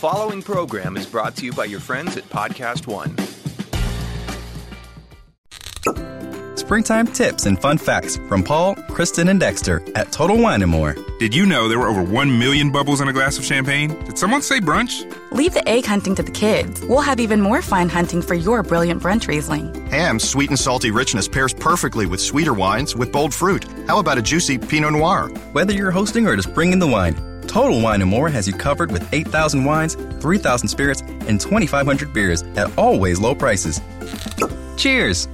following program is brought to you by your friends at Podcast One. Springtime tips and fun facts from Paul, Kristen, and Dexter at Total Wine and More. Did you know there were over 1 million bubbles in a glass of champagne? Did someone say brunch? Leave the egg hunting to the kids. We'll have even more fine hunting for your brilliant brunch Riesling. Ham's sweet and salty richness pairs perfectly with sweeter wines with bold fruit. How about a juicy Pinot Noir? Whether you're hosting or just bringing the wine, Total Wine and More has you covered with 8,000 wines, 3,000 spirits, and 2,500 beers at always low prices. Cheers!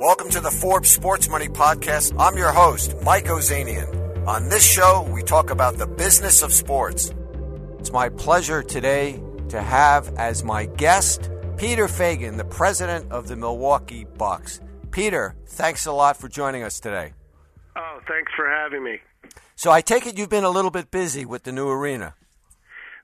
Welcome to the Forbes Sports Money Podcast. I'm your host, Mike Ozanian. On this show, we talk about the business of sports. It's my pleasure today to have as my guest Peter Feigin, the president of the Milwaukee Bucks. Peter, thanks a lot for joining us today. Oh, thanks for having me. So I take it you've been a little bit busy with the new arena.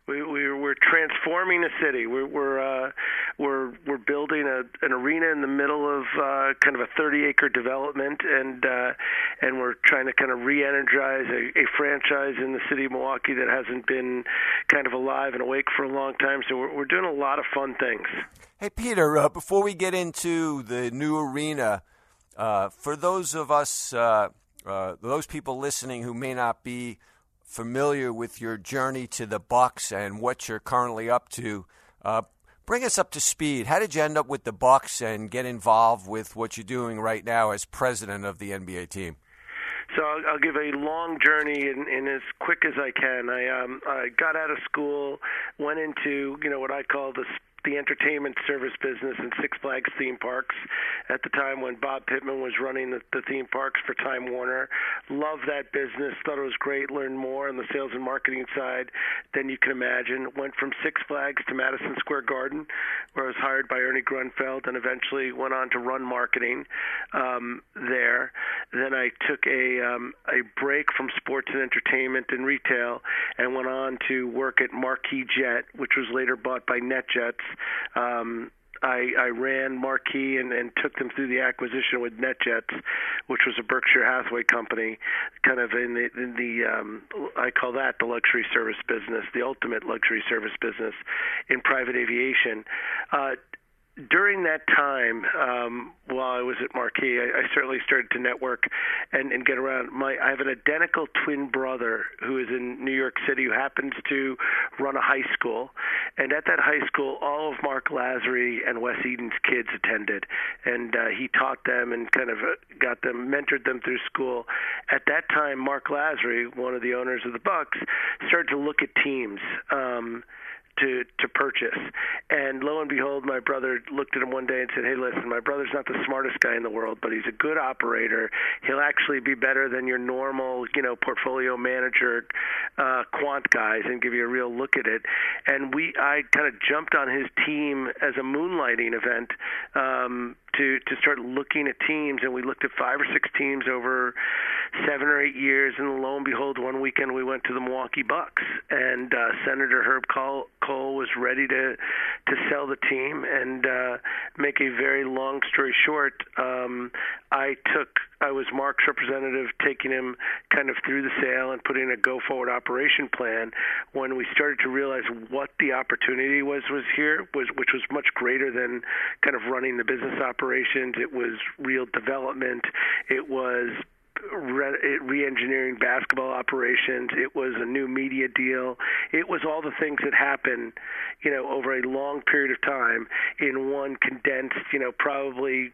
We, we we're transforming the city. We're we're uh, we're we're building a, an arena in the middle of uh, kind of a 30 acre development, and uh, and we're trying to kind of re-energize a, a franchise in the city of Milwaukee that hasn't been kind of alive and awake for a long time. So we're we're doing a lot of fun things. Hey Peter, uh, before we get into the new arena, uh, for those of us, uh, those people listening who may not be familiar with your journey to the Bucks and what you're currently up to. Uh, bring us up to speed. How did you end up with the Bucks and get involved with what you're doing right now as president of the NBA team? So I'll, I'll give a long journey in, in as quick as I can. I um, I got out of school, went into you know what I call the the entertainment service business in Six Flags theme parks at the time when Bob Pittman was running the, the theme parks for Time Warner. Loved that business, thought it was great, learned more on the sales and marketing side than you can imagine. Went from Six Flags to Madison Square Garden, where I was hired by Ernie Grunfeld and eventually went on to run marketing um, there. Then I took a, um, a break from sports and entertainment and retail and went on to work at Marquis Jet, which was later bought by NetJets um, I, I ran Marquis and, and took them through the acquisition with NetJets, which was a Berkshire Hathaway company, kind of in the, in the um, I call that the luxury service business, the ultimate luxury service business in private aviation. Uh, during that time, um, while I was at Marquis, I, I certainly started to network and, and get around. My I have an identical twin brother who is in New York City who happens to run a high school, and at that high school, all of Marc Lasry and Wes Edens' kids attended, and uh, he taught them and kind of uh, got them, mentored them through school. At that time, Marc Lasry, one of the owners of the Bucks, started to look at teams. Um, to to purchase. And lo and behold, my brother looked at him one day and said, "Hey, listen, my brother's not the smartest guy in the world, but he's a good operator. He'll actually be better than your normal, you know, portfolio manager, uh, quant guys, and give you a real look at it." And we, I kind of jumped on his team as a moonlighting event. Um, to to start looking at teams, and we looked at five or six teams over seven or eight years, and lo and behold, one weekend we went to the Milwaukee Bucks, and uh, Senator Herb Kohl, was ready to to sell the team, and uh, make a very long story short, um, I took I was Marc's representative, taking him kind of through the sale and putting a go forward operation plan. When we started to realize what the opportunity was was here was which was much greater than kind of running the business operations. It was real development. It was re-engineering basketball operations. It was a new media deal. It was all the things that happen, you know, over a long period of time in one condensed, you know, probably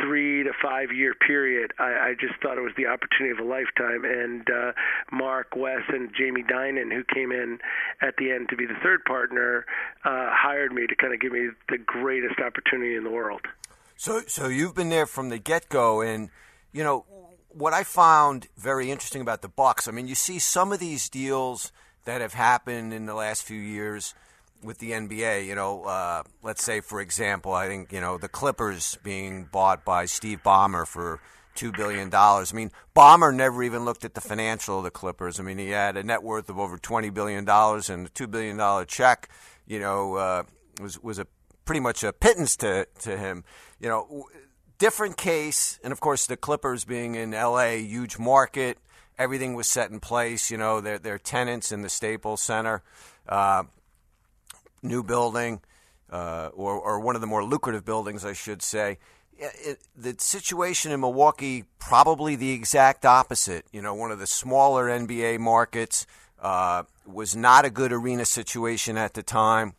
three to five year period. I, I just thought it was the opportunity of a lifetime. And uh, Marc Wes and Jamie Dinan, who came in at the end to be the third partner, uh, hired me to kind of give me the greatest opportunity in the world. So, so you've been there from the get go, and you know what I found very interesting about the Bucks. I mean, you see some of these deals that have happened in the last few years with the NBA. You know, uh, let's say for example, I think you know the Clippers being bought by Steve Ballmer for two billion dollars. I mean, Ballmer never even looked at the financial of the Clippers. I mean, he had a net worth of over twenty billion dollars, and a two billion dollar check, you know, uh, was was a pretty much a pittance to to him. You know, different case, and of course the Clippers being in L.A., huge market everything was set in place. You know, their their tenants in the Staples Center, uh, new building, uh, or or one of the more lucrative buildings, I should say. It, the situation in Milwaukee probably the exact opposite. You know, one of the smaller NBA markets uh, was not a good arena situation at the time,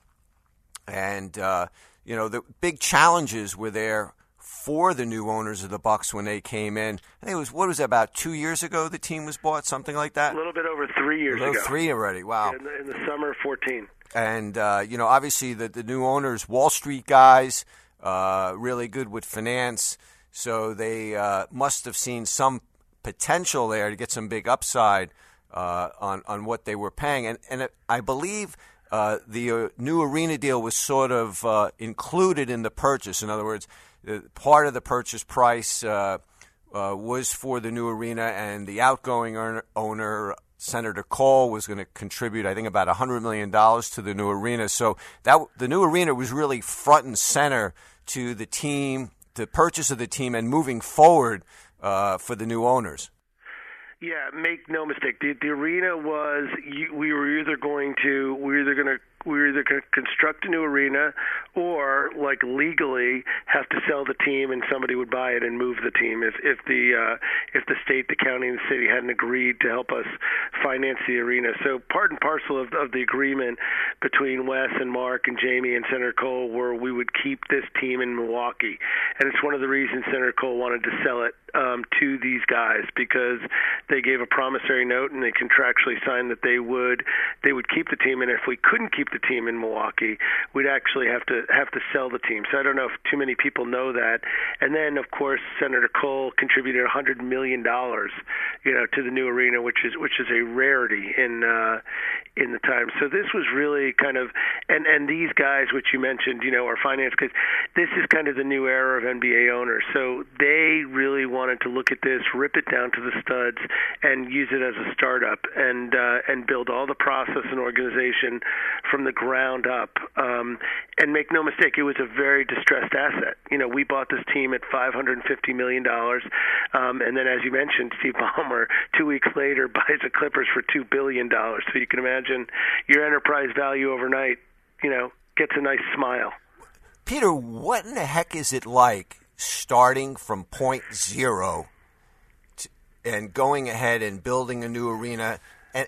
and uh, you know the big challenges were there for the new owners of the Bucks when they came in. I think it was what was it, about two years ago the team was bought, something like that. A little bit over three years ago. Three already. Wow. In the, in the summer of fourteen. And uh, you know, obviously the the new owners, Wall Street guys uh, really good with finance. So they uh, must have seen some potential there to get some big upside uh, on on what they were paying. And and I believe uh, the uh, new arena deal was sort of uh, included in the purchase. In other words, part of the purchase price was for the new arena, and the outgoing owner Senator Kohl was going to contribute, I think, about $100 million to the new arena. So that the new arena was really front and center to the team, the purchase of the team, and moving forward uh, for the new owners. Yeah, make no mistake. The, the arena was you, we were either going to we were either going to we were either going to construct a new arena or like legally have to sell the team and somebody would buy it and move the team. If if the uh, if the state, the county, and the city hadn't agreed to help us finance the arena. So part and parcel of, of the agreement between Wes and Marc and Jamie and Senator Kohl were we would keep this team in Milwaukee, and it's one of the reasons Senator Kohl wanted to sell it um, to these guys because they gave a promissory note and they contractually signed that they would they would keep the team, and if we couldn't keep the team in Milwaukee, we'd actually have to have to sell the team. So I don't know if too many people know that. And then of course Senator Kohl contributed 100 million dollars, you know, to the new arena, which is which is a rarity in uh, in the time. So this was really kind of and and these guys, which you mentioned, you know, are finance because this is kind of the new era of NBA owners. So they really wanted to look at this, rip it down to the studs, and use it as a startup and uh, and build all the process and organization from the ground up. Um, and make no mistake, it was a very distressed asset. You know, we bought this team at 550 million dollars, um, and then as you mentioned, Steve Ballmer two weeks later buys the Clippers for two billion dollars. So you can imagine your enterprise value overnight. You know, gets a nice smile. Peter, what in the heck is it like starting from point zero to, and going ahead and building a new arena? And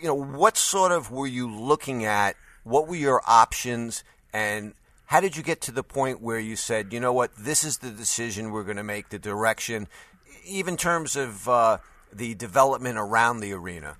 you know, what sort of were you looking at? What were your options? And how did you get to the point where you said, you know what, this is the decision we're going to make, the direction, even terms of uh, the development around the arena?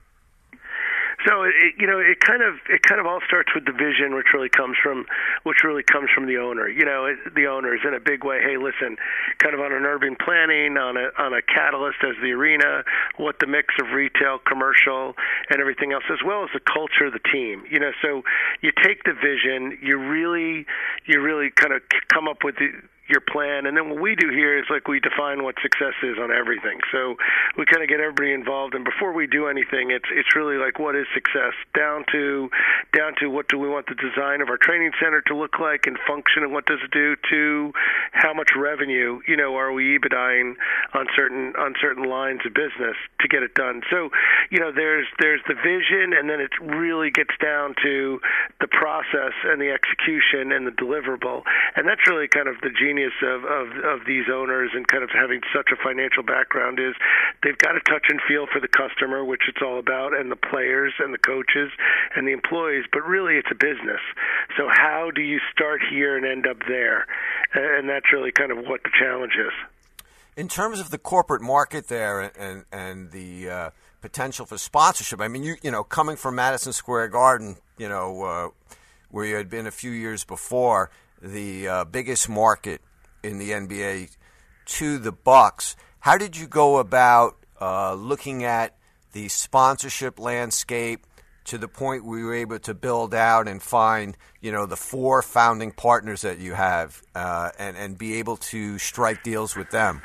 It, you know, it kind of it kind of all starts with the vision, which really comes from which really comes from the owner. You know, it, the owners in a big way. Hey, listen, kind of on an urban planning, on a on a catalyst as the arena, what the mix of retail, commercial, and everything else, as well as the culture of the team. You know, so you take the vision, you really you really kind of come up with the your plan. And then what we do here is like we define what success is on everything. So we kind of get everybody involved. And before we do anything, it's it's really like what is success down to down to what do we want the design of our training center to look like and function, and what does it do to how much revenue you know are we EBITDAing on certain on certain lines of business to get it done. So you know there's there's the vision, and then it really gets down to the process and the execution and the deliverable, and that's really kind of the genius of, of, of these owners and kind of having such a financial background is they've got a touch and feel for the customer, which it's all about, and the players and the coaches and the employees, but really it's a business. So how do you start here and end up there? And that's really kind of what the challenge is. In terms of the corporate market there and and the uh, potential for sponsorship, I mean, you you know, coming from Madison Square Garden, you know, uh, where you had been a few years before, the uh, biggest market in the NBA to the Bucks. How did you go about uh, looking at the sponsorship landscape to the point we were able to build out and find, you know, the four founding partners that you have, uh, and and be able to strike deals with them?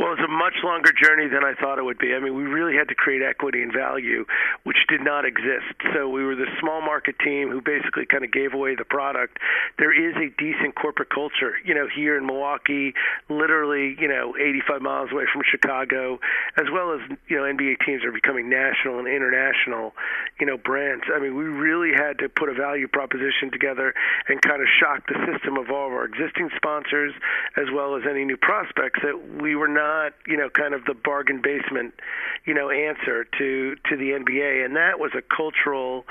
Well, it's a much longer journey than I thought it would be. I mean, we really had to create equity and value, which did not exist. So we were the small market team who basically kind of gave away the product. There is a decent corporate culture, you know, here in Milwaukee, literally, you know, 85 miles away from Chicago, as well as, you know, NBA teams are becoming national and international, you know, brands. I mean, we really had to put a value proposition together and kind of shock the system of all of our existing sponsors as well as any new prospects that we were not not, you know, kind of the bargain basement, you know, answer to to the NBA, and that was a cultural,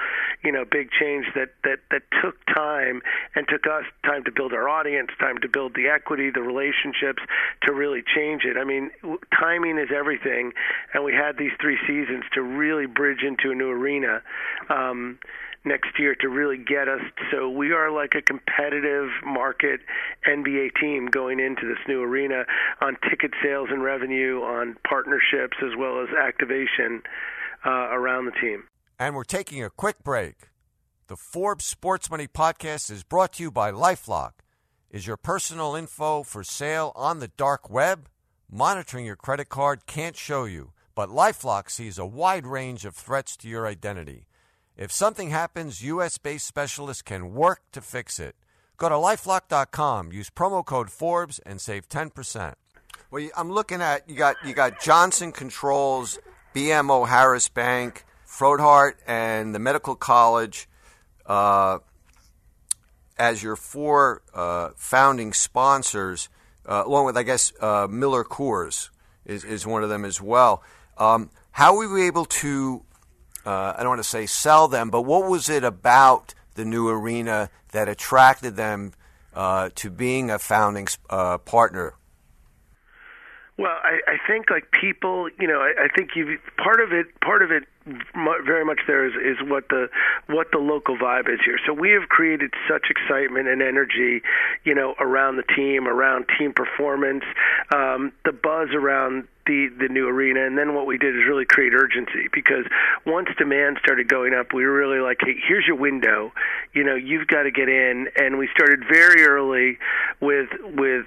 you know, big change that that that took time and took us time to build our audience, time to build the equity, the relationships, to really change it. I mean, timing is everything, and we had these three seasons to really bridge into a new arena. Um, next year to really get us. So we are like a competitive market NBA team going into this new arena on ticket sales and revenue, on partnerships as well as activation uh, around the team. And we're taking a quick break. The Forbes Sports Money podcast is brought to you by Lifelock. Is your personal info for sale on the dark web? Monitoring your credit card can't show you, but Lifelock sees a wide range of threats to your identity. If something happens, US based specialists can work to fix it. Go to lifelock.com, use promo code Forbes, and save 10%. Well, I'm looking at you got you got Johnson Controls, BMO Harris Bank, Froedtert, and the Medical College uh, as your four uh, founding sponsors, uh, along with I guess uh, Miller Coors is, is one of them as well. Um, how were we able to uh, I don't want to say sell them, but what was it about the new arena that attracted them uh, to being a founding uh, partner? Well, I, I think like people, you know, I, I think you part of it, part of it, very much there is is what the what the local vibe is here. So we have created such excitement and energy, you know, around the team, around team performance, um, the buzz around the the new arena. And then what we did is really create urgency because once demand started going up we were really like hey here's your window. You know you've got to get in. And we started very early with with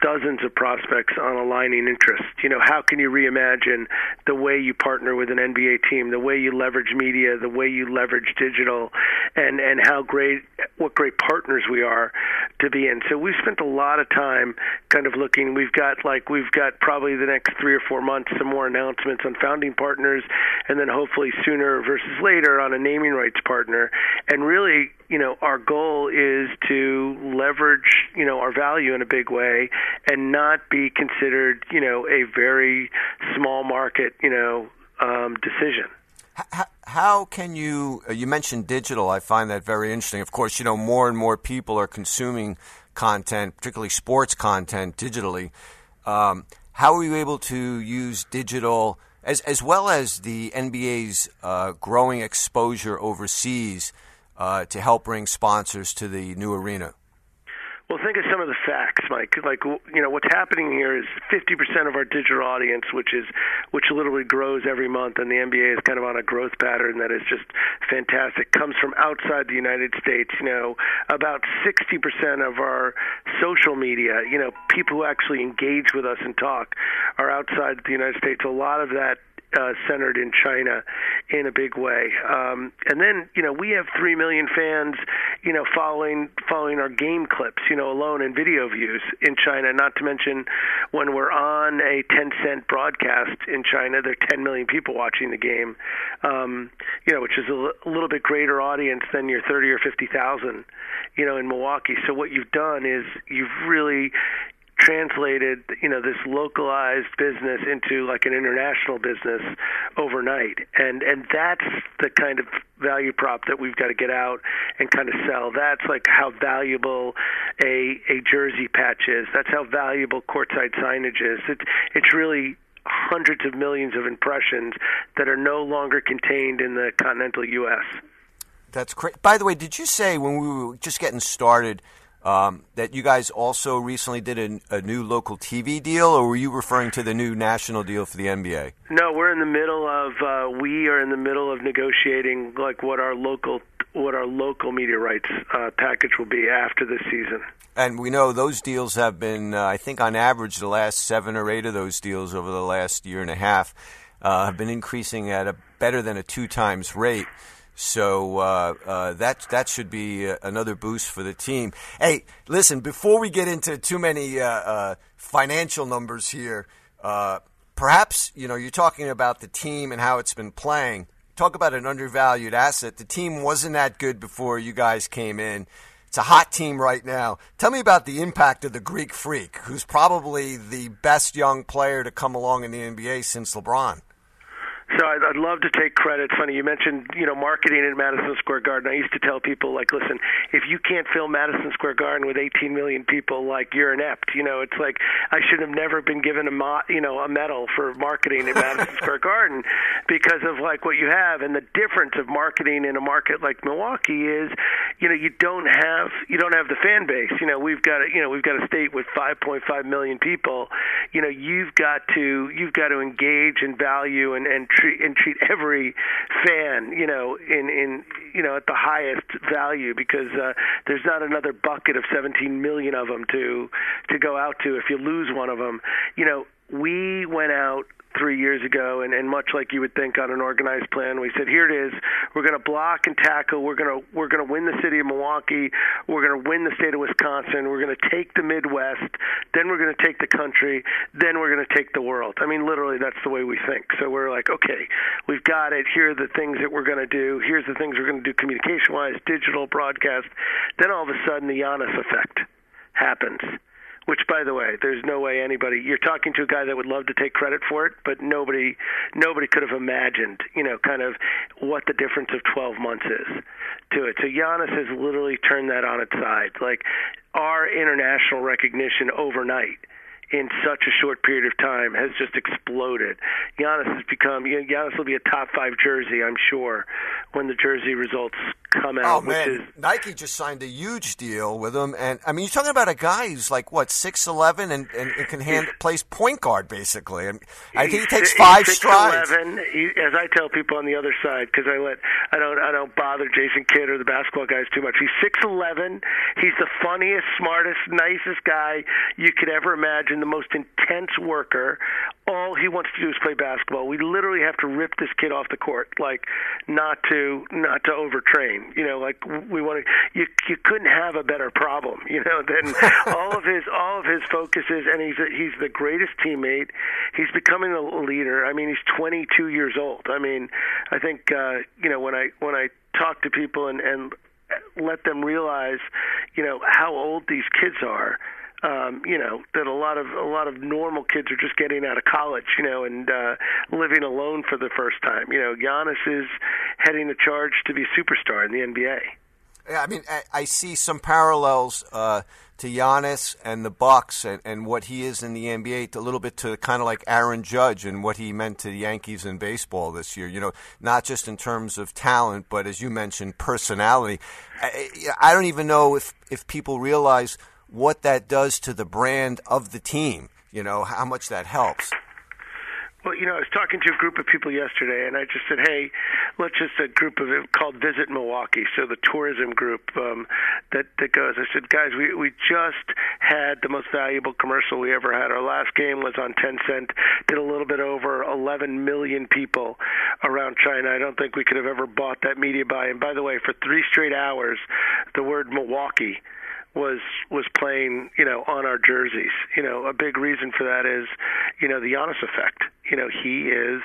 dozens of prospects on aligning interests. You know, how can you reimagine the way you partner with an NBA team, the way you leverage media, the way you leverage digital, and and how great what great partners we are to be in. So we've spent a lot of time kind of looking. We've got like we've got probably the next three or four months some more announcements on founding partners, and then hopefully sooner versus later on a naming rights partner, and really you know, our goal is to leverage, you know, our value in a big way and not be considered, you know, a very small market, you know, um, decision. How, how can you? Uh, you mentioned digital. I find that very interesting. Of course, you know more and more people are consuming content, particularly sports content, digitally. Um, how are you able to use digital as as well as the NBA's uh, growing exposure overseas? Uh, to help bring sponsors to the new arena? Well, think of some of the facts, Mike. Like you know, what's happening here is 50% of our digital audience, which is which literally grows every month, and the NBA is kind of on a growth pattern that is just fantastic. Comes from outside the United States. You know, about 60% of our social media, you know, people who actually engage with us and talk, are outside the United States. A lot of that uh, centered in China in a big way. Um, and then, you know, we have three million fans, you know, following following our game clips, you know, alone in video views in China. Not to mention when we're on a 10 cent broadcast in China, there are 10 million people watching the game. Um, you know, which is a, l- a little bit greater audience than your 30 or 50 thousand, you know, in Milwaukee. So what you've done is you've really translated you know this localized business into like an international business overnight. And and that's the kind of value prop that we've got to get out and kind of sell. That's like how valuable a a jersey patch is. That's how valuable courtside signage is. It's it's really hundreds of millions of impressions that are no longer contained in the continental US that's great. By the way did you say when we were just getting started um, that you guys also recently did a, a, new local TV deal, or were you referring to the new national deal for the NBA? No, we're in the middle of uh, we are in the middle of negotiating like what our local what our local media rights uh, package will be after this season. And we know those deals have been, uh, I think, on average, the last seven or eight of those deals over the last year and a half uh, have been increasing at a better than a two times rate. So uh, uh, that that should be uh, another boost for the team. Hey, listen, before we get into too many uh, uh, financial numbers here, uh, perhaps you know you're talking about the team and how it's been playing. Talk about an undervalued asset. The team wasn't that good before you guys came in. It's a hot team right now. Tell me about the impact of the Greek Freak, who's probably the best young player to come along in the NBA since LeBron. So I'd, I'd love to take credit. Funny you mentioned you know marketing at Madison Square Garden. I used to tell people like, listen, if you can't fill Madison Square Garden with 18 million people, like you're inept. You know, it's like I should have never been given a mo- you know a medal for marketing at Madison Square Garden because of like what you have and the difference of marketing in a market like Milwaukee is, you know, you don't have you don't have the fan base. You know, we've got a, you know we've got a state with 5.5 million people. You know, you've got to you've got to engage and value and and treat and treat every fan, you know, in in you know at the highest value because uh, there's not another bucket of 17 million of them to to go out to if you lose one of them. You know, we went out three years ago, and, and much like you would think on an organized plan, we said, here it is. We're going to block and tackle. We're going to we're going to win the city of Milwaukee. We're going to win the state of Wisconsin. We're going to take the Midwest. Then we're going to take the country. Then we're going to take the world. I mean, literally, that's the way we think. So we're like, okay, we've got it. Here are the things that we're going to do. Here's the things we're going to do communication-wise, digital, broadcast. Then all of a sudden, the Giannis effect happens which by the way there's no way anybody you're talking to a guy that would love to take credit for it but nobody nobody could have imagined you know kind of what the difference of 12 months is to it so Giannis has literally turned that on its side like our international recognition overnight in such a short period of time has just exploded. Giannis has become Giannis will be a top five jersey, I'm sure, when the jersey results come oh, out. Oh man, is, Nike just signed a huge deal with him, and I mean, you're talking about a guy who's like what six eleven and, and, can hand plays point guard basically. And I think he takes five strides. he, as I tell people on the other side, because I let I don't I don't bother Jason Kidd or the basketball guys too much. He's six eleven. He's the funniest, smartest, nicest guy you could ever imagine. The most intense worker. All he wants to do is play basketball. We literally have to rip this kid off the court, like not to not to overtrain. You know, like we want to. You you couldn't have a better problem. You know, than all of his all of his focuses, and he's a, he's the greatest teammate. He's becoming a leader. I mean, he's 22 years old. I mean, I think uh, you know when I when I talk to people and and let them realize, you know, how old these kids are um, you know that a lot of a lot of normal kids are just getting out of college, you know, and uh, living alone for the first time. You know, Giannis is heading the charge to be superstar in the NBA. Yeah, I mean, I, I see some parallels uh, to Giannis and the Bucks and, and what he is in the NBA. A little bit to kind of like Aaron Judge and what he meant to the Yankees in baseball this year. You know, not just in terms of talent, but as you mentioned, personality. I, I don't even know if if people realize what that does to the brand of the team. You know, how much that helps. Well, you know, I was talking to a group of people yesterday, and I just said, "Hey, let's just a group of called Visit Milwaukee." So the tourism group um, that that goes. I said, "Guys, we we just had the most valuable commercial we ever had. Our last game was on Tencent. Did a little bit over 11 million people around China. I don't think we could have ever bought that media buy. And by the way, for three straight hours, the word Milwaukee." Was was playing, you know, on our jerseys. You know, a big reason for that is, you know, the Giannis effect. You know, he is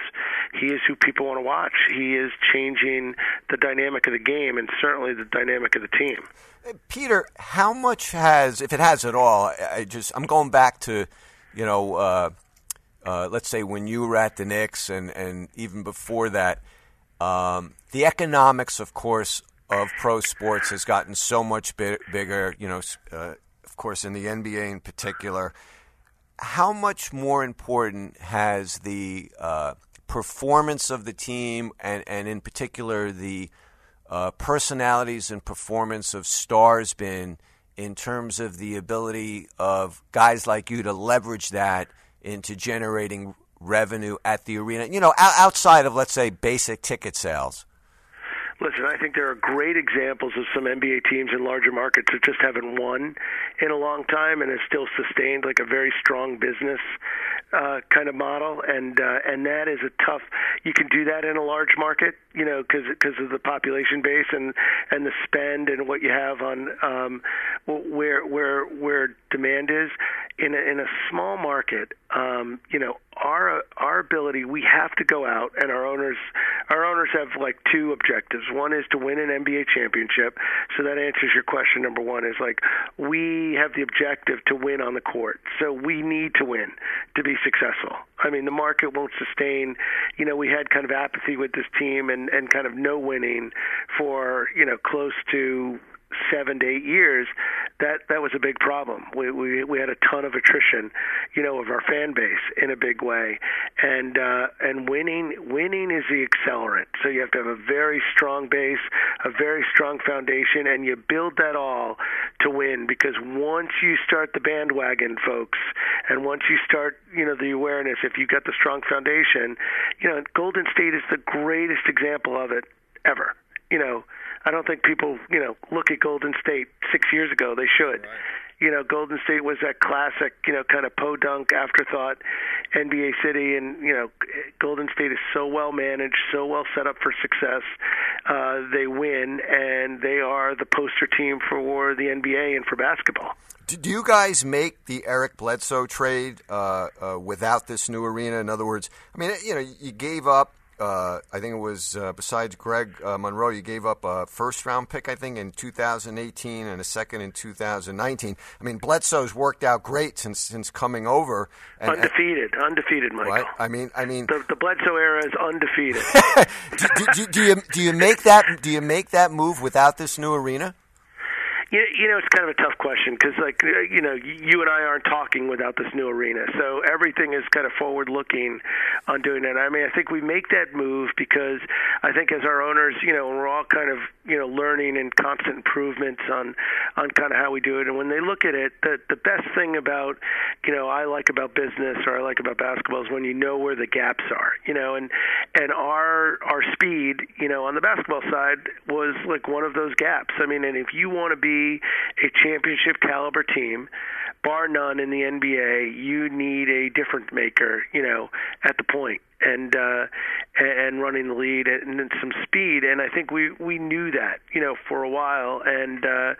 he is who people want to watch. He is changing the dynamic of the game and certainly the dynamic of the team. Peter, how much has, if it has at all, I just I'm going back to, you know, uh, uh, let's say when you were at the Knicks and and even before that, um, the economics, of course, of pro sports has gotten so much bi- bigger, you know, uh, of course, in the NBA in particular. How much more important has the uh, performance of the team and, and in particular, the uh, personalities and performance of stars been in terms of the ability of guys like you to leverage that into generating revenue at the arena, you know, outside of, let's say, basic ticket sales? Listen, I think there are great examples of some NBA teams in larger markets that just haven't won in a long time and have still sustained like a very strong business uh, kind of model, and uh, and that is a tough. You can do that in a large market, you know, because because of the population base and and the spend and what you have on um, where where where demand is in a, in a small market. Um, you know, our our ability, we have to go out, and our owners our owners have like two objectives. One is to win an NBA championship. So that answers your question. Number one is like we have the objective to win on the court. So we need to win to be successful. I mean, the market won't sustain. You know, we had kind of apathy with this team and and kind of no winning for you know close to seven to eight years, that that was a big problem. We we we had a ton of attrition, you know, of our fan base in a big way, and uh, and winning winning is the accelerant. So you have to have a very strong base, a very strong foundation, and you build that all to win. Because once you start the bandwagon, folks, and once you start, you know, the awareness, if you've got the strong foundation, you know, Golden State is the greatest example of it ever. You know I don't think people, you know, look at Golden State six years ago. They should. Right. You know, Golden State was that classic, you know, kind of podunk afterthought NBA city, and you know, Golden State is so well managed, so well set up for success. Uh, they win, and they are the poster team for the NBA and for basketball. Do you guys make the Eric Bledsoe trade uh, uh, without this new arena? In other words, I mean, you know, you gave up uh, I think it was uh, besides Greg uh, Monroe, you gave up a first round pick, I think, in 2018 and a second in 2019. I mean, Bledsoe's worked out great since since coming over. And, undefeated, and, undefeated, Michael. Right? I mean, I mean, the, the Bledsoe era is undefeated. do, do, do, do, you do you make that do you make that move without this new arena? You, you know, it's kind of a tough question because, like, uh, you know, you and I aren't talking without this new arena. So everything is kind of forward looking on doing that. I mean, I think we make that move because I think as our owners, you know, we're all kind of, you know, learning and constant improvements on, on kind of how we do it. And when they look at it, the, the best thing about, you know, I like about business or I like about basketball is when you know where the gaps are, you know, and, and our, our speed, you know, on the basketball side was like one of those gaps. I mean, and if you want to be a championship caliber team, bar none in the NBA, you need a different maker, you know, at the point and uh, and running the lead and, and some speed. And I think we we knew that you know for a while, and uh,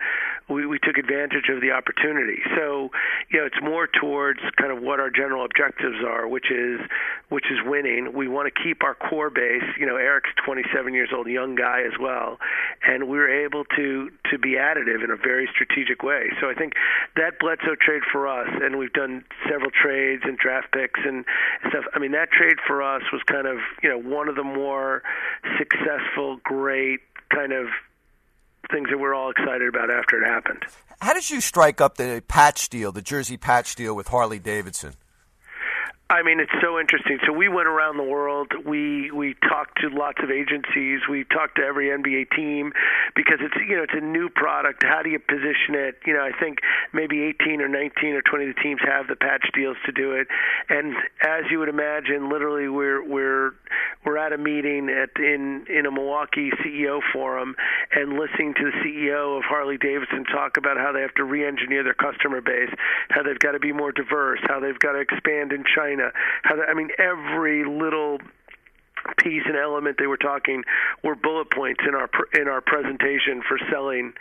we we took advantage of the opportunity. So you know it's more towards kind of what our general objectives are, which is which is winning. We want to keep our core base. You know, Eric's 27 years old, young guy as well, and we were able to to be additive in a very strategic way. So I think that Bledsoe trade for us, and we've done several trades and draft picks and stuff. I mean that trade for us us was kind of you know one of the more successful, great kind of things that we're all excited about after it happened. How did you strike up the patch deal, the jersey patch deal with Harley Davidson? I mean, it's so interesting. So we went around the world. We we talked to lots of agencies. We talked to every NBA team because it's you know it's a new product. How do you position it? You know, I think maybe 18 or 19 or 20 of the teams have the patch deals to do it. And as you would imagine, literally we're we're we're at a meeting at in in a Milwaukee CEO forum and listening to the CEO of Harley Davidson talk about how they have to re-engineer their customer base, how they've got to be more diverse, how they've got to expand in China how I mean, every little piece and element they were talking were bullet points in our in our presentation for selling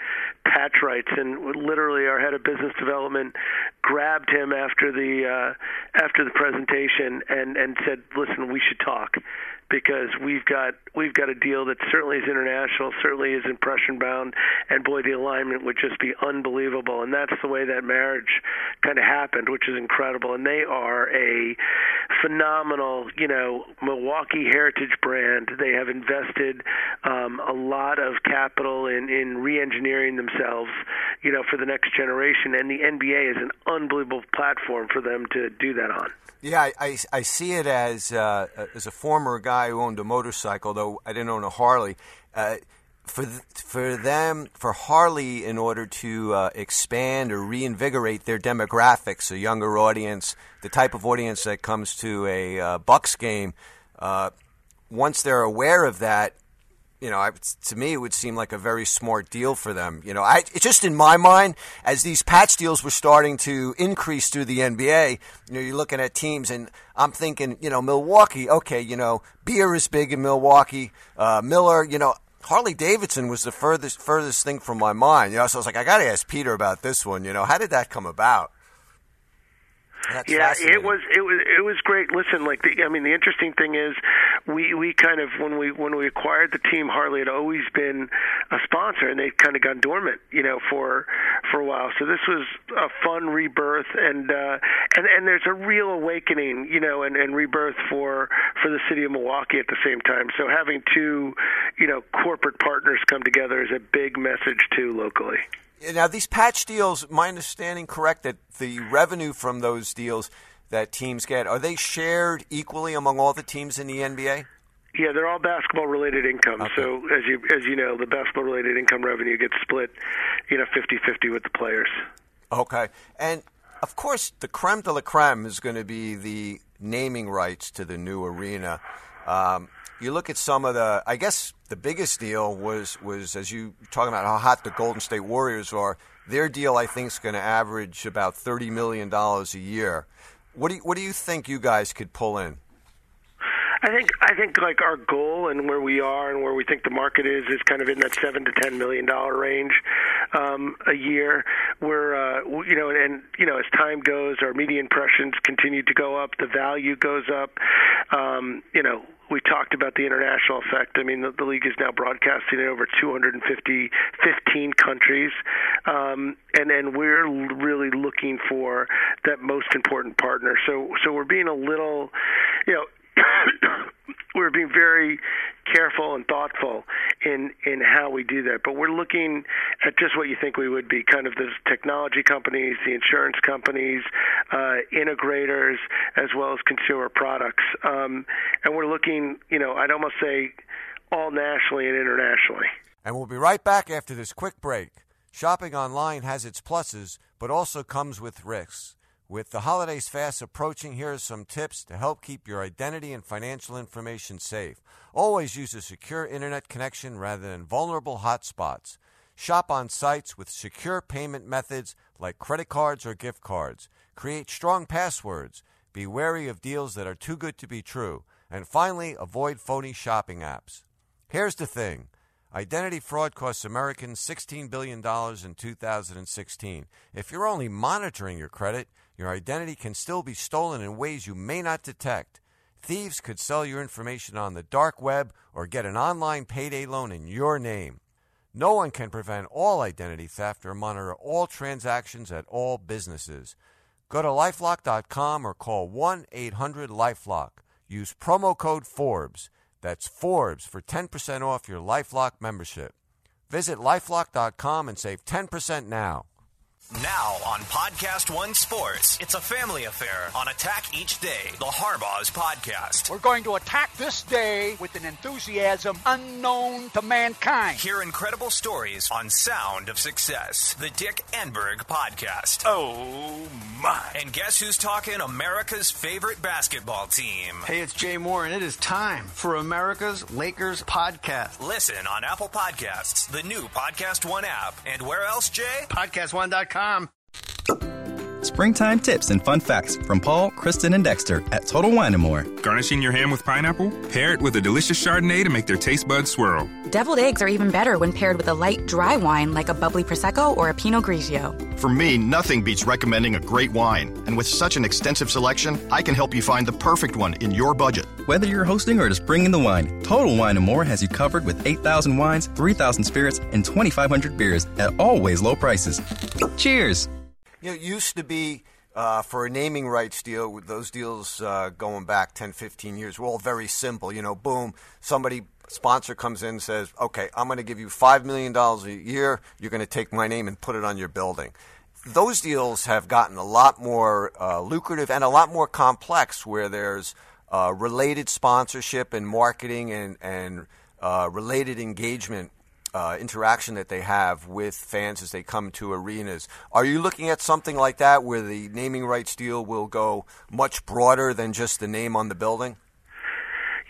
patch rights. And literally our head of business development grabbed him after the uh after the presentation and and said listen we should talk because we've got we've got a deal that certainly is international, certainly is impression bound, and boy, the alignment would just be unbelievable. And that's the way that marriage kind of happened, which is incredible. And they are a phenomenal, you know, Milwaukee heritage brand. They have invested um, a lot of capital in in re-engineering themselves, you know, for the next generation. And the NBA is an unbelievable platform for them to do that on. Yeah, I, I, I, see it as uh, as a former guy who owned a motorcycle, though I didn't own a Harley. Uh, for th- for them, for Harley, in order to uh, expand or reinvigorate their demographics, a younger audience, the type of audience that comes to a uh, Bucks game, uh, once they're aware of that, you know, I, to me, it would seem like a very smart deal for them. You know, I it's just in my mind as these patch deals were starting to increase through the NBA. You know, you're looking at teams, and I'm thinking, you know, Milwaukee. Okay, you know, beer is big in Milwaukee. Uh, Miller, you know, Harley Davidson was the furthest furthest thing from my mind. You know, so I was like, I got to ask Peter about this one. You know, how did that come about? That's yeah, it was it was was great. Listen, like the, I mean, the interesting thing is, we we kind of when we when we acquired the team, Harley had always been a sponsor, and they'd kind of gone dormant, you know, for for a while. So this was a fun rebirth, and uh, and and there's a real awakening, you know, and, and rebirth for for the city of Milwaukee at the same time. So having two, you know, corporate partners come together is a big message too locally. Now, these patch deals, my understanding correct that the revenue from those deals that teams get are they shared equally among all the teams in the NBA? Yeah, they're all basketball related income. Okay. So as you as you know, the basketball related income revenue gets split, you know, 50-50 with the players. Okay. And of course, the creme de la creme is going to be the naming rights to the new arena. Um, you look at some of the, I guess the biggest deal was was as you talking about how hot the Golden State Warriors are. Their deal, I think, is going to average about thirty million dollars a year. What do you, what do you think you guys could pull in? I think I think like our goal and where we are and where we think the market is is kind of in that seven to ten million dollar range um, a year. We're uh, you know and you know as time goes, our media impressions continue to go up, the value goes up. Um, you know we talked about the international effect. I mean, the, the league is now broadcasting in over 250, 15 countries, um, and and we're really looking for that most important partner. So so we're being a little, you know. We're being very careful and thoughtful in in how we do that. But we're looking at just what you think we would be, kind of the technology companies, the insurance companies, uh, integrators, as well as consumer products. Um, and we're looking, you know, I'd almost say all nationally and internationally. And we'll be right back after this quick break. Shopping online has its pluses, but also comes with risks. With the holidays fast approaching, here are some tips to help keep your identity and financial information safe. Always use a secure internet connection rather than vulnerable hotspots. Shop on sites with secure payment methods like credit cards or gift cards. Create strong passwords. Be wary of deals that are too good to be true. And finally, avoid phony shopping apps. Here's the thing identity fraud costs Americans $16 billion in 2016. If you're only monitoring your credit, your identity can still be stolen in ways you may not detect. Thieves could sell your information on the dark web or get an online payday loan in your name. No one can prevent all identity theft or monitor all transactions at all businesses. Go to lifelock.com or call 1 800 Lifelock. Use promo code Forbes. That's Forbes for 10% off your Lifelock membership. Visit lifelock.com and save 10% now. Now on Podcast One Sports, it's a family affair on Attack Each Day, the Harbaugh's podcast. We're going to attack this day with an enthusiasm unknown to mankind. Hear incredible stories on Sound of Success, the Dick Enberg podcast. Oh my. And guess who's talking America's favorite basketball team? Hey, it's Jay Mohr, and it is time for America's Lakers podcast. Listen on Apple Podcasts, the new Podcast One app, and where else, Jay? PodcastOne.com. Sports.com. Springtime tips and fun facts from Paul, Kristen, and Dexter at Total Wine & More. Garnishing your ham with pineapple? Pair it with a delicious Chardonnay to make their taste buds swirl. Deviled eggs are even better when paired with a light, dry wine like a bubbly Prosecco or a Pinot Grigio. For me, nothing beats recommending a great wine. And with such an extensive selection, I can help you find the perfect one in your budget. Whether you're hosting or just bringing the wine, Total Wine & More has you covered with 8,000 wines, 3,000 spirits, and 2,500 beers at always low prices. Cheers! You know, it used to be uh, for a naming rights deal, with those deals uh, going back 10, 15 years, were all very simple. You know, boom, somebody, sponsor comes in and says, okay, I'm going to give you $5 million a year. You're going to take my name and put it on your building. Those deals have gotten a lot more uh, lucrative and a lot more complex where there's uh, related sponsorship and marketing and, and uh, related engagement uh, interaction that they have with fans as they come to arenas. Are you looking at something like that where the naming rights deal will go much broader than just the name on the building?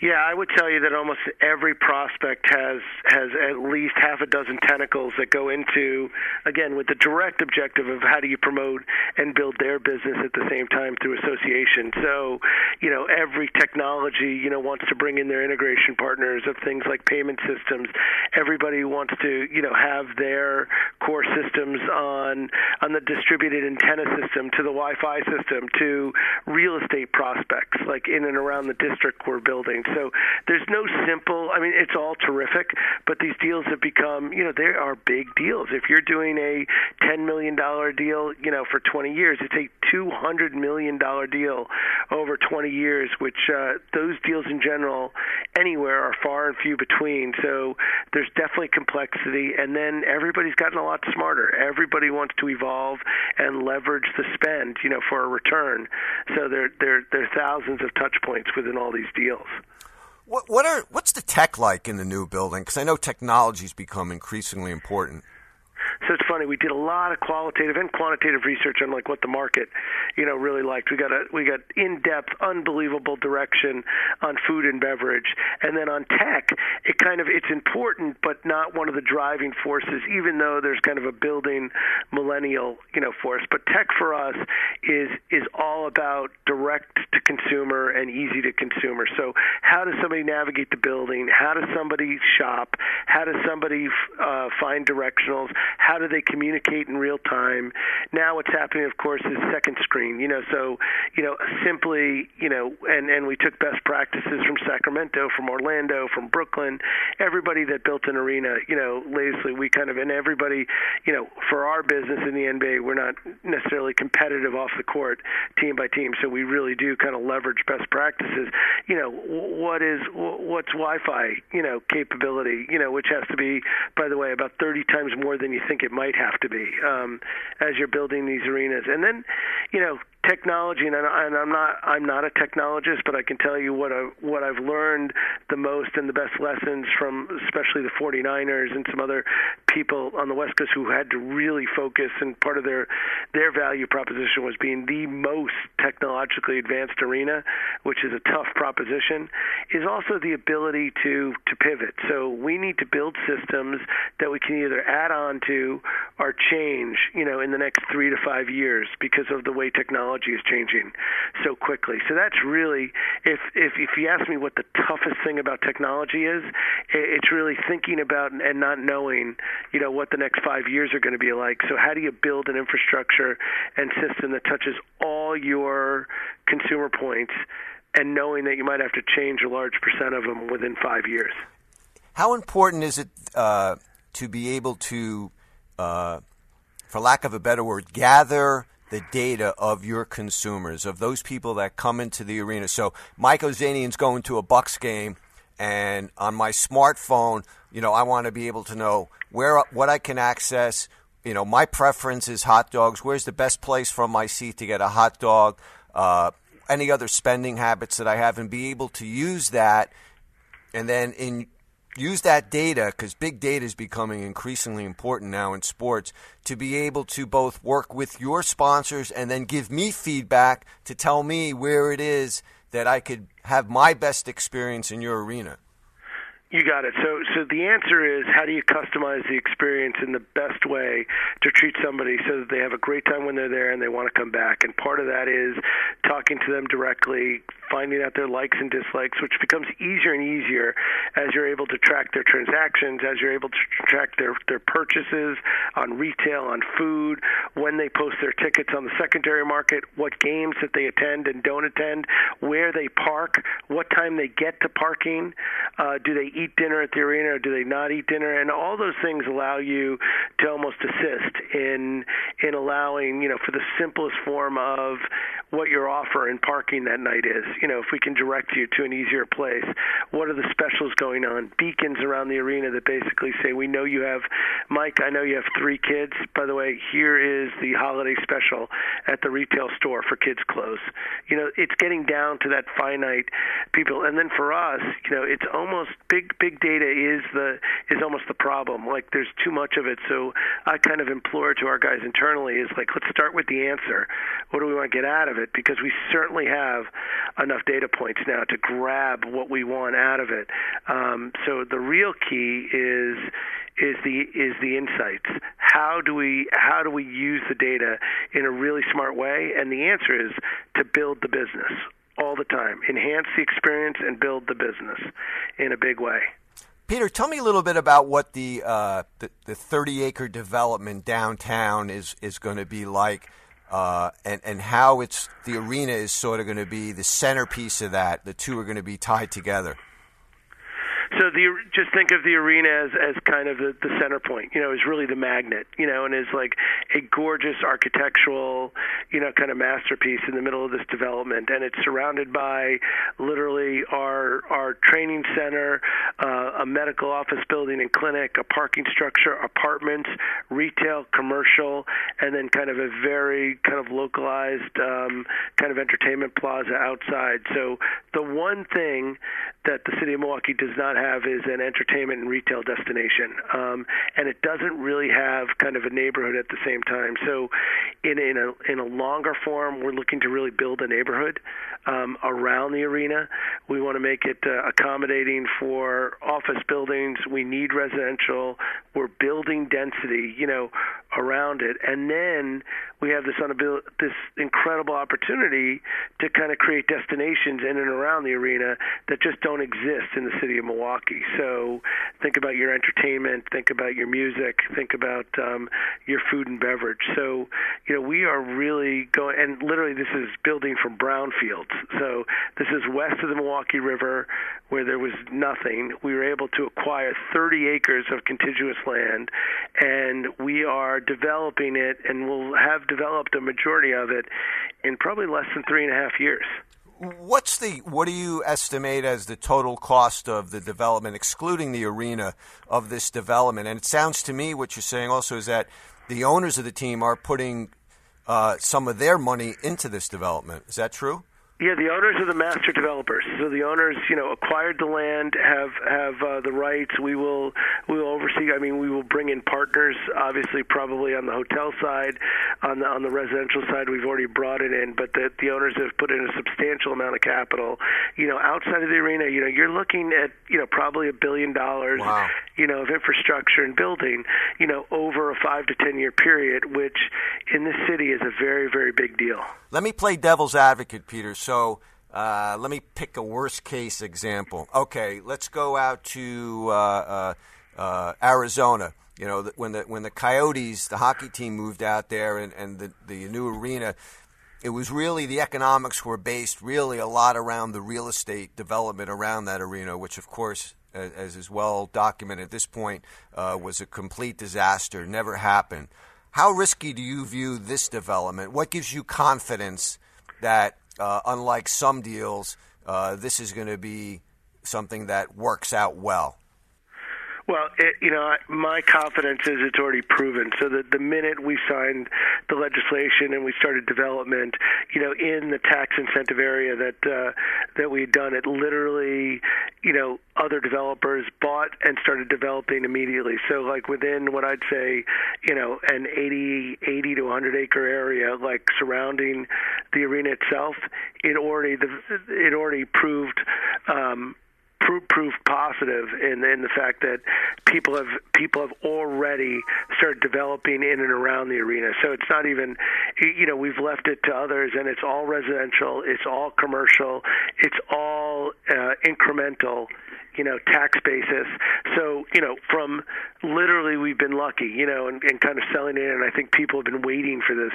Yeah, I would tell you that almost every prospect has has at least half a dozen tentacles that go into again with the direct objective of how do you promote and build their business at the same time through association. So, you know, every technology, you know, wants to bring in their integration partners of things like payment systems. Everybody wants to, you know, have their core systems on on the distributed antenna system to the Wi-Fi system to real estate prospects like in and around the district we're building. So there's no simple. I mean, it's all terrific, but these deals have become, you know, they are big deals. If you're doing a ten million dollar deal, you know, for 20 years, it's a 200 million dollar deal over 20 years, which uh, those deals in general anywhere are far and few between. So there's definitely complexity, and then everybody's gotten a lot smarter. Everybody wants to evolve and leverage the spend, you know, for a return. So there there there are thousands of touch points within all these deals. What, what are what's the tech like in the new building? Because I know technology's become increasingly important. So it's funny. We did a lot of qualitative and quantitative research on like what the market, you know, really liked. We got a we got in depth, unbelievable direction on food and beverage, and then on tech, it kind of it's important, but not one of the driving forces. Even though there's kind of a building millennial, you know, force. But tech for us is is all about direct to consumer and easy to consumer. So how does somebody navigate the building? How does somebody shop? How does somebody uh, find directionals? How do they communicate in real time? Now, what's happening, of course, is second screen. You know, so you know, simply, you know, and and we took best practices from Sacramento, from Orlando, from Brooklyn, everybody that built an arena. You know, Leslie, we kind of and everybody, you know, for our business in the NBA, we're not necessarily competitive off the court, team by team. So we really do kind of leverage best practices. You know, what is what's Wi-Fi, you know, capability, you know, which has to be, by the way, about 30 times more than you think it might have to be um, as you're building these arenas. And then, you know, technology and, I'm not I'm not a technologist but I can tell you what I what I've learned the most and the best lessons from especially the 49ers and some other people on the west coast who had to really focus and part of their their value proposition was being the most technologically advanced arena which is a tough proposition is also the ability to to pivot. So we need to build systems that we can either add on to or change you know in the next 3 to 5 years because of the way technology technology is changing so quickly. So that's really, if if if you ask me what the toughest thing about technology is, it's really thinking about and not knowing, you know, what the next five years are going to be like. So how do you build an infrastructure and system that touches all your consumer points, and knowing that you might have to change a large percent of them within five years? How important is it uh, to be able to, uh, for lack of a better word, gather the data of your consumers, of those people that come into the arena. So Mike Ozanian's going to a Bucks game, and on my smartphone, you know, I want to be able to know where what I can access. You know, my preference is hot dogs. Where's the best place from my seat to get a hot dog? Uh, any other spending habits that I have, and be able to use that, and then in use that data because big data is becoming increasingly important now in sports to be able to both work with your sponsors and then give me feedback to tell me where it is that I could have my best experience in your arena. You got it. So, so the answer is how do you customize the experience in the best way to treat somebody so that they have a great time when they're there and they want to come back? And part of that is talking to them directly, finding out their likes and dislikes, which becomes easier and easier as you're able to track their transactions, as you're able to track their their purchases on retail, on food, when they post their tickets on the secondary market, what games that they attend and don't attend, where they park, what time they get to parking, uh, do they eat dinner at the arena or do they not eat dinner, and all those things allow you to almost assist in in allowing you know for the simplest form of what your offer in parking that night is. You know, if we can direct you to an easier place, what are the specials going on? Beacons around the arena that basically say, we know you have, Mike, I know you have three kids. By the way, here is the holiday special at the retail store for kids' clothes. You know, it's getting down to that finite people. And then for us, you know, it's almost big, big data is the, is almost the problem. Like there's too much of it. So I kind of implore to our guys internally is like, let's start with the answer. What do we want to get out of it? Because we certainly have enough data points now to grab what we want out of it. Um, so the real key is is the is the insights. How do we how do we use the data in a really smart way? And the answer is to build the business all the time, enhance the experience, and build the business in a big way. Peter, tell me a little bit about what the uh, the, the 30 acre development downtown is is going to be like. Uh, and and how it's the arena is sort of going to be the centerpiece of that. The two are going to be tied together. So the just think of the arena as as kind of the, the center point. You know, is really the magnet. You know, and is like a gorgeous architectural, you know, kind of masterpiece in the middle of this development, and it's surrounded by literally our our training center, uh, a medical office building and clinic, a parking structure, apartments, retail, commercial, and then kind of a very kind of localized um, kind of entertainment plaza outside. So the one thing that the city of Milwaukee does not have is an entertainment and retail destination, um, and it doesn't really have kind of a neighborhood at the same time. So, in in a in a longer form, we're looking to really build a neighborhood um, around the arena. We want to make it uh, accommodating for office buildings. We need residential. We're building density, you know, around it, and then we have this this incredible opportunity to kind of create destinations in and around the arena that just don't exist in the city of Milwaukee. So think about your entertainment, think about your music, think about um, your food and beverage. So you know we are really going, and literally this is building from brownfields. So this is west of the Milwaukee River where there was nothing. We were able to acquire 30 acres of contiguous land, and we are developing it, and we'll have developed a majority of it in probably less than three and a half years. What's the what do you estimate as the total cost of the development, excluding the arena of this development? And it sounds to me what you're saying also is that the owners of the team are putting uh, some of their money into this development. Is that true? Yeah, the owners are the master developers. So the owners, you know, acquired the land, have have uh, the rights. We will we will oversee. I mean, we will bring in partners. Obviously, probably on the hotel side, on the on the residential side, we've already brought it in. But the the owners have put in a substantial amount of capital. You know, outside of the arena, you know, you're looking at you know probably a billion dollars. Wow. You know, of infrastructure and building. You know, over a five to ten year period, which in this city is a very very big deal. Let me play devil's advocate, Peter. So uh, let me pick a worst case example. Okay, let's go out to uh, uh, uh Arizona. You know, when the when the Coyotes, the hockey team, moved out there, and, and the the new arena, it was really the economics were based really a lot around the real estate development around that arena, which of course, as is well documented at this point, uh, was a complete disaster. Never happened. How risky do you view this development? What gives you confidence that uh, unlike some deals, uh, this is going to be something that works out well. Well, it, you know, my confidence is it's already proven. So that the minute we signed the legislation and we started development, you know, in the tax incentive area that uh, that we'd done, it literally, you know, other developers bought and started developing immediately. So like within what I'd say, you know, an 80, 80 to 100 acre area, like surrounding the arena itself, it already the, it already proved. Um, proof positive in in the fact that people have people have already started developing in and around the arena. So it's not even you know we've left it to others, and it's all residential, it's all commercial, it's all uh, incremental you know, tax basis. So, you know, from literally we've been lucky, you know, and, and kind of selling it, and I think people have been waiting for this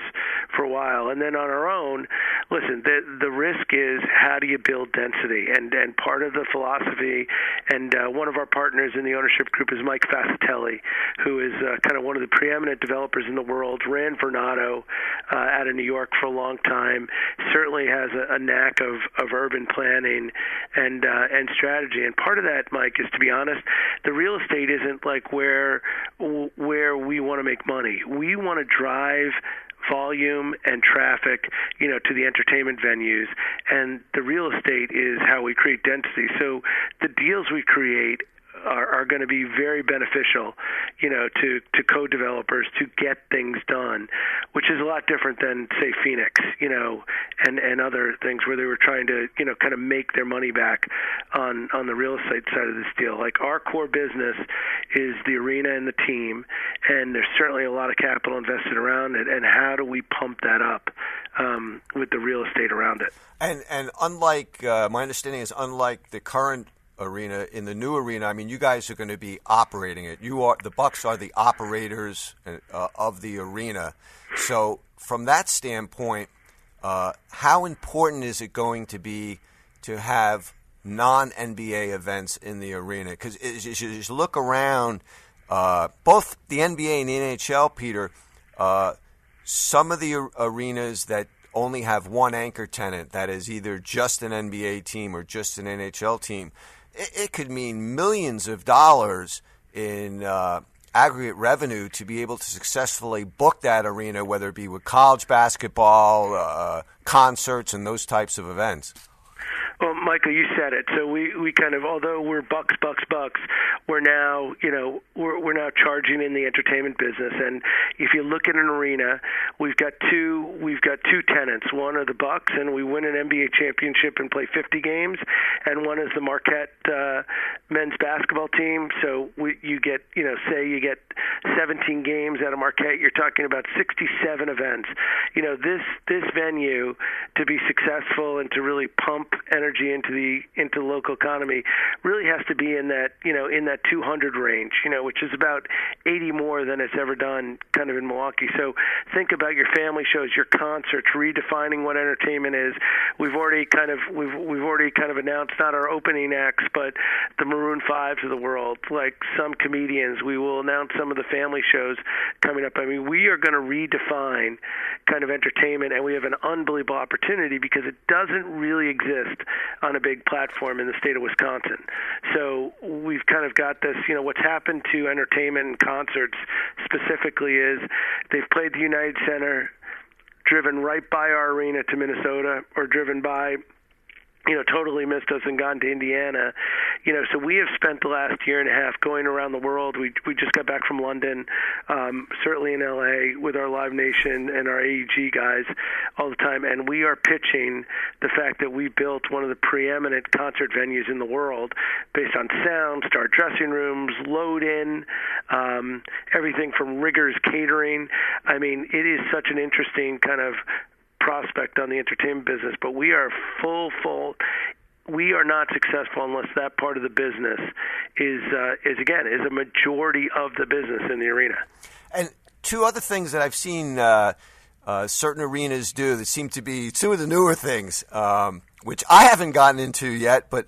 for a while. And then on our own, listen, the the risk is how do you build density? And and part of the philosophy, and uh, one of our partners in the ownership group is Mike Fascitelli, who is uh, kind of one of the preeminent developers in the world. Ran Vornado uh, out of New York for a long time. Certainly has a, a knack of of urban planning and uh, and strategy. And part of that, Mike, is to be honest, the real estate isn't like where where we want to make money. We want to drive volume and traffic, you know, to the entertainment venues. And the real estate is how we create density. So the deals we create are, are going to be very beneficial, you know, to to co-developers to get things done, which is a lot different than say Phoenix, you know, and and other things where they were trying to you know kind of make their money back on on the real estate side of this deal. Like our core business is the arena and the team, and there's certainly a lot of capital invested around it. And how do we pump that up um, with the real estate around it? And and unlike uh, my understanding is unlike the current arena in the new arena i mean you guys are going to be operating it you are the bucks are the operators uh, of the arena so from that standpoint uh, how important is it going to be to have non NBA events in the arena? Because as you look around, uh, both the NBA and the NHL, Peter, uh, some of the arenas that only have one anchor tenant, that is either just an NBA team or just an NHL team, it, it could mean millions of dollars in uh, aggregate revenue to be able to successfully book that arena, whether it be with college basketball, uh, concerts, and those types of events. Well, Michael, you said it. So we we kind of although we're bucks bucks bucks, we're now you know we're we're now charging in the entertainment business. And if you look at an arena, we've got two we've got two tenants. One are the Bucks, and we win an NBA championship and play 50 games, and one is the Marquette uh, men's basketball team. So we, you get you know say you get 17 games out of Marquette, you're talking about 67 events. You know this this venue to be successful and to really pump energy energy into the into the local economy really has to be in that you know in that 200 range, you know, which is about 80 more than it's ever done kind of in Milwaukee. So think about your family shows, your concerts, redefining what entertainment is. We've already kind of we've we've already kind of announced not our opening acts, but the Maroon Fives of the world, like some comedians. We will announce some of the family shows coming up. I mean, we are going to redefine kind of entertainment, and we have an unbelievable opportunity because it doesn't really exist on a big platform in the state of Wisconsin. So we've kind of got this, you know, what's happened to entertainment and concerts specifically is they've played the United Center, driven right by our arena to Minnesota, or driven by you know, totally missed us and gone to Indiana. You know, so we have spent the last year and a half going around the world. We we just got back from London, um, certainly in LA with our Live Nation and our AEG guys all the time, and we are pitching the fact that we built one of the preeminent concert venues in the world based on sound, star dressing rooms, load in, um, everything from riggers catering. I mean, it is such an interesting kind of prospect on the entertainment business, but we are full, full. We are not successful unless that part of the business is uh, is again is a majority of the business in the arena. And two other things that I've seen uh, uh, certain arenas do that seem to be two of the newer things, um, which I haven't gotten into yet, but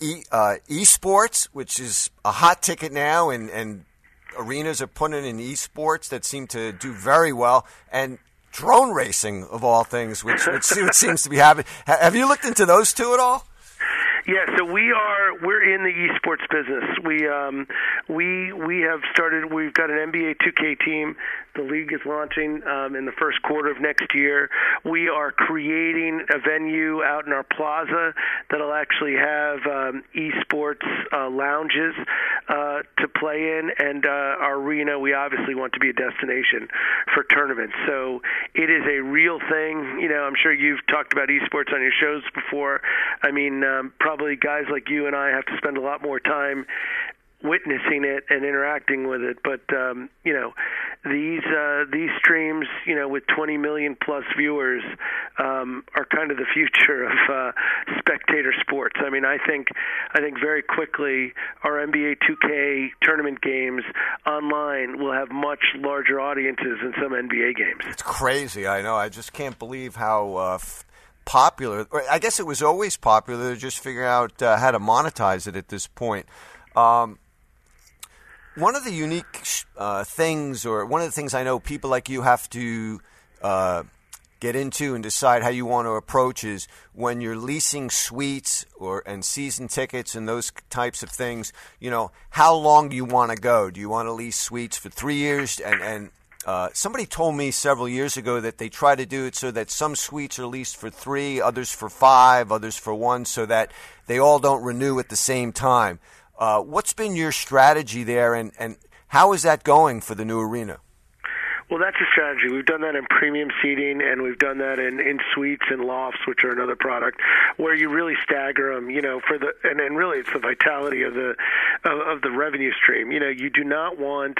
e, uh, esports, which is a hot ticket now, and, and arenas are putting in esports that seem to do very well, and drone racing of all things, which, which seems to be happening. Have you looked into those two at all? Yeah, so we are we're in the esports business. We um, we we have started. We've got an NBA 2K team the league is launching um, in the first quarter of next year. We are creating a venue out in our plaza that'll actually have um, esports uh, lounges uh, to play in, and uh, our arena. We obviously want to be a destination for tournaments. So it is a real thing. You know, I'm sure you've talked about esports on your shows before. I mean, um, probably guys like you and I have to spend a lot more time witnessing it and interacting with it. But um, you know, these uh, these streams, you know, with 20 million plus viewers, um, are kind of the future of uh, spectator sports. I mean, I think I think very quickly our NBA 2K tournament games online will have much larger audiences than some NBA games. It's crazy. I know. I just can't believe how. Uh, f- popular I guess it was always popular just figuring out uh, how to monetize it at this point um, one of the unique uh, things, or one of the things I know people like you have to uh, get into and decide how you want to approach is when you're leasing suites or and season tickets and those types of things. You know, how long do you want to go? Do you want to lease suites for three years? And and uh, somebody told me several years ago that they try to do it so that some suites are leased for three, others for five, others for one, so that they all don't renew at the same time. Uh, what's been your strategy there, and, and how is that going for the new arena? Well, that's a strategy. We've done that in premium seating, and we've done that in, in suites and lofts, which are another product, where you really stagger them. You know, for the and, and really it's the vitality of the of, of the revenue stream. You know, you do not want,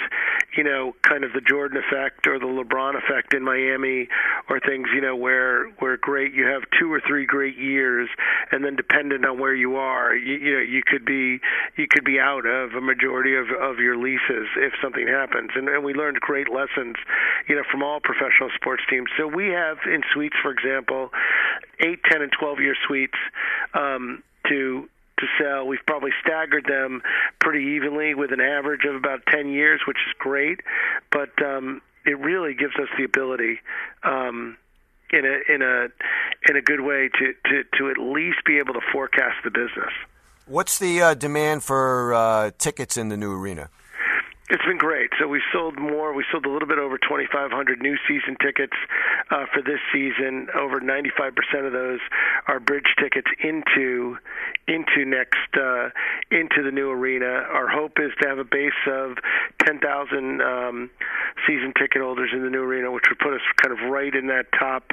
you know, kind of the Jordan effect or the LeBron effect in Miami, or things you know where where great you have two or three great years, and then dependent on where you are, you, you know, you could be you could be out of a majority of of your leases if something happens. And, and we learned great lessons you know, from all professional sports teams. So we have in suites, for example, eight, ten, and twelve year suites um, to to sell. We've probably staggered them pretty evenly with an average of about 10 years, which is great. But um, it really gives us the ability. Um, in a in a in a good way to, to, to at least be able to forecast the business. What's the uh, demand for uh, tickets in the new arena? It's been great. So we sold more. We sold a little bit over 2,500 new season tickets uh, for this season. Over 95% of those are bridge tickets into into next uh, into the new arena. Our hope is to have a base of 10,000 um, season ticket holders in the new arena, which would put us kind of right in that top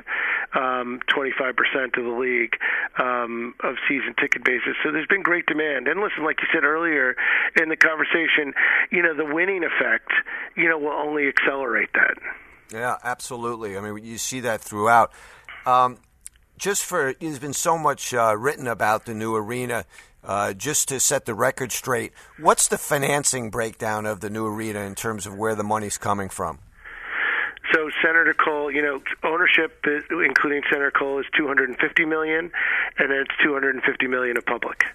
um, 25% of the league um, of season ticket bases. So there's been great demand. And listen, like you said earlier in the conversation, you know the winning effect, you know, will only accelerate that. Yeah, absolutely. I mean, you see that throughout. Um, just for there's been so much uh, written about the new arena. Uh, just to set the record straight, what's the financing breakdown of the new arena in terms of where the money's coming from? So Senator Kohl, you know, ownership, including Senator Kohl, is 250 million, and then it's 250 million of public.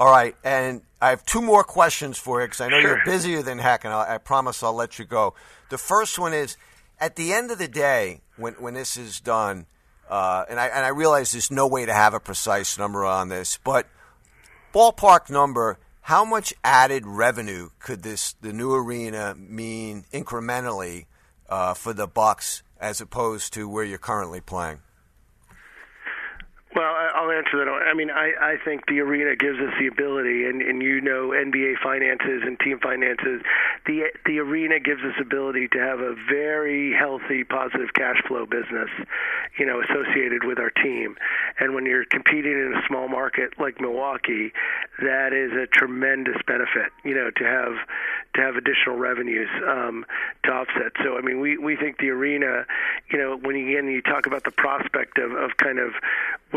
All right, and I have two more questions for you because I know Sure. you're busier than heck, and I, I promise I'll let you go. The first one is, at the end of the day, when when this is done, uh, and I and I realize there's no way to have a precise number on this, but ballpark number, how much added revenue could this the new arena mean incrementally uh, for the Bucks as opposed to where you're currently playing? Well, I'll answer that. I mean, I, I think the arena gives us the ability, and, and you know NBA finances and team finances. The the arena gives us ability to have a very healthy, positive cash flow business, you know, associated with our team. And when you're competing in a small market like Milwaukee, that is a tremendous benefit, you know, to have to have additional revenues um, to offset. So, I mean, we we think the arena, you know, when you, again you talk about the prospect of, of kind of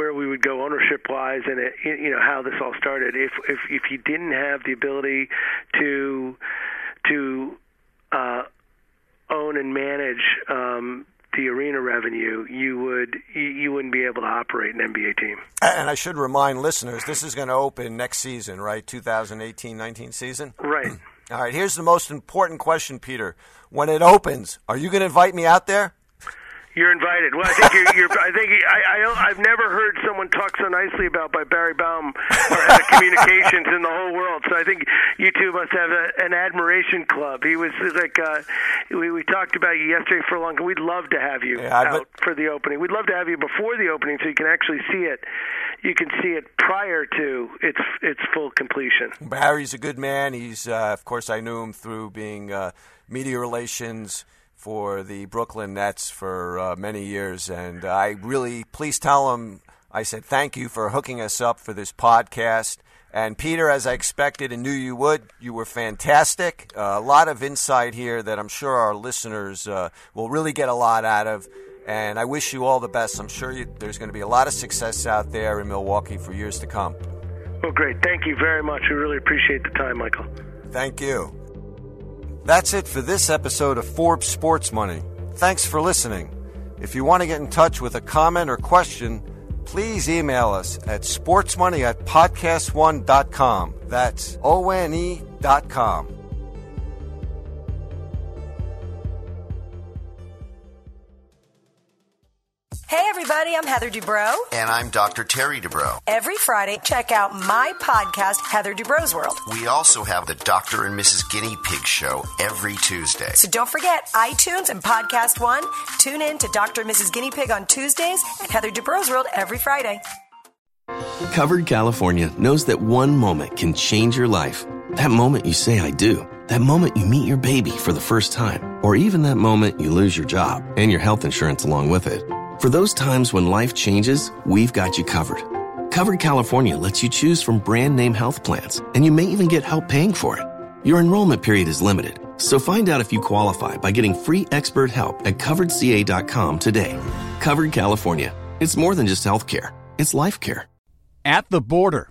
where we would go ownership wise and it, you know how this all started if if if you didn't have the ability to to uh own and manage um the arena revenue you would you, you wouldn't be able to operate an NBA team And I should remind listeners, this is going to open next season, right? 2018-19 season. right All right. Here's the most important question, Peter. When it opens, are you going to invite me out there? You're invited. Well, I think you're. you're I think I, I. I've never heard someone talk so nicely about by Barry Baum or head of communications in the whole world. So I think you two must have a, an admiration club. He was like, uh, we we talked about you yesterday for a long. We'd love to have you Yeah, out but- for the opening. We'd love to have you before the opening so you can actually see it. You can see it prior to its its full completion. Barry's a good man. He's, uh, of course, I knew him through being uh, media relations for the Brooklyn Nets for uh, many years, and I really please tell him I said thank you for hooking us up for this podcast. And Peter, as I expected and knew you would, you were fantastic. Uh, a lot of insight here that I'm sure our listeners uh, will really get a lot out of. And I wish you all the best. I'm sure you, there's going to be a lot of success out there in Milwaukee for years to come. Well, great. Thank you very much. We really appreciate the time, Michael. Thank you. That's it for this episode of Forbes Sports Money. Thanks for listening. If you want to get in touch with a comment or question, please email us at sportsmoney at podcast1.com. That's O-N-E dot com. Hey, everybody, I'm Heather Dubrow. And I'm Dr. Terry Dubrow. Every Friday, check out my podcast, Heather Dubrow's World. We also have the Dr. and Mrs. Guinea Pig show every Tuesday. So don't forget iTunes and Podcast One. Tune in to Dr. and Mrs. Guinea Pig on Tuesdays and Heather Dubrow's World every Friday. Covered California knows that one moment can change your life. That moment you say, I do. That moment you meet your baby for the first time. Or even that moment you lose your job and your health insurance along with it. For those times when life changes, we've got you covered. Covered California lets you choose from brand name health plans, and you may even get help paying for it. Your enrollment period is limited, so find out if you qualify by getting free expert help at coveredca.com today. Covered California. It's more than just health care, it's life care. At the border.